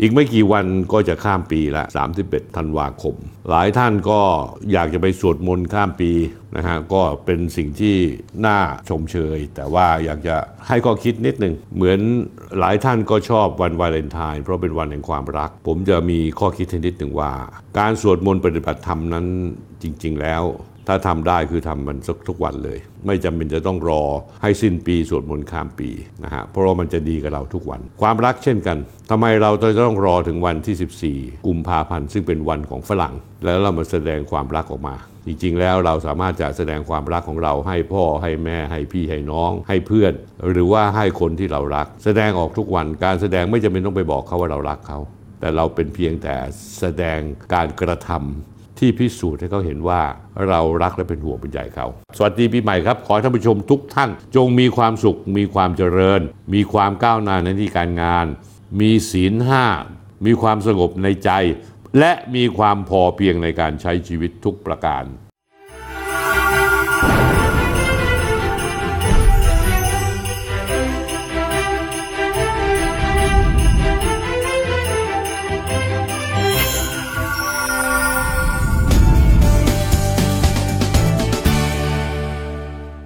อีกไม่กี่วันก็จะข้ามปีละ 31 ธันวาคม หลายท่านก็อยากจะไปสวดมนต์ข้ามปีนะฮะ ก็เป็นสิ่งที่น่าชมเชย แต่ว่าอยากจะให้ข้อคิดนิดหนึ่ง เหมือนหลายท่านก็ชอบวันวาเลนไทน์เพราะเป็นวันแห่งความรัก ผมจะมีข้อคิดนิดหนึ่งว่า การสวดมนต์ปฏิบัติธรรมนั้นจริง ๆ แล้ว ถ้าทำได้คือทำมันสักทุกวันเลย ไม่จำเป็นจะต้องรอให้สิ้นปีสวดมนต์ข้ามปีนะฮะเพราะว่ามันจะดีกับเราทุกวัน ความรักเช่นกันทำไมเราจะต้องรอถึงวันที่ 14 กุมภาพันธ์ซึ่งเป็นวันของฝรั่ง แล้วเรามาแสดงความรักออกมา จริงๆ แล้วเราสามารถจะแสดงความรักของเราให้พ่อให้แม่ให้พี่ให้น้อง ให้เพื่อน หรือว่าให้คนที่เรารัก แสดงออกทุกวันการแสดงไม่จำเป็นต้องไปบอกเขาว่าเรารักเขาแต่เราเป็นเพียงแต่แสดงการกระทำ ที่พิสูจน์ให้เขาเห็นว่าเรารักและเป็นห่วงเป็นใยเขา สวัสดีปีใหม่ครับ ขอท่านผู้ชมทุกท่าน จงมีความสุข มีความเจริญ มีความก้าวหน้าในที่การงาน มีศีลห้า มีความสงบในใจ และมีความพอเพียงในการใช้ชีวิตทุกประการ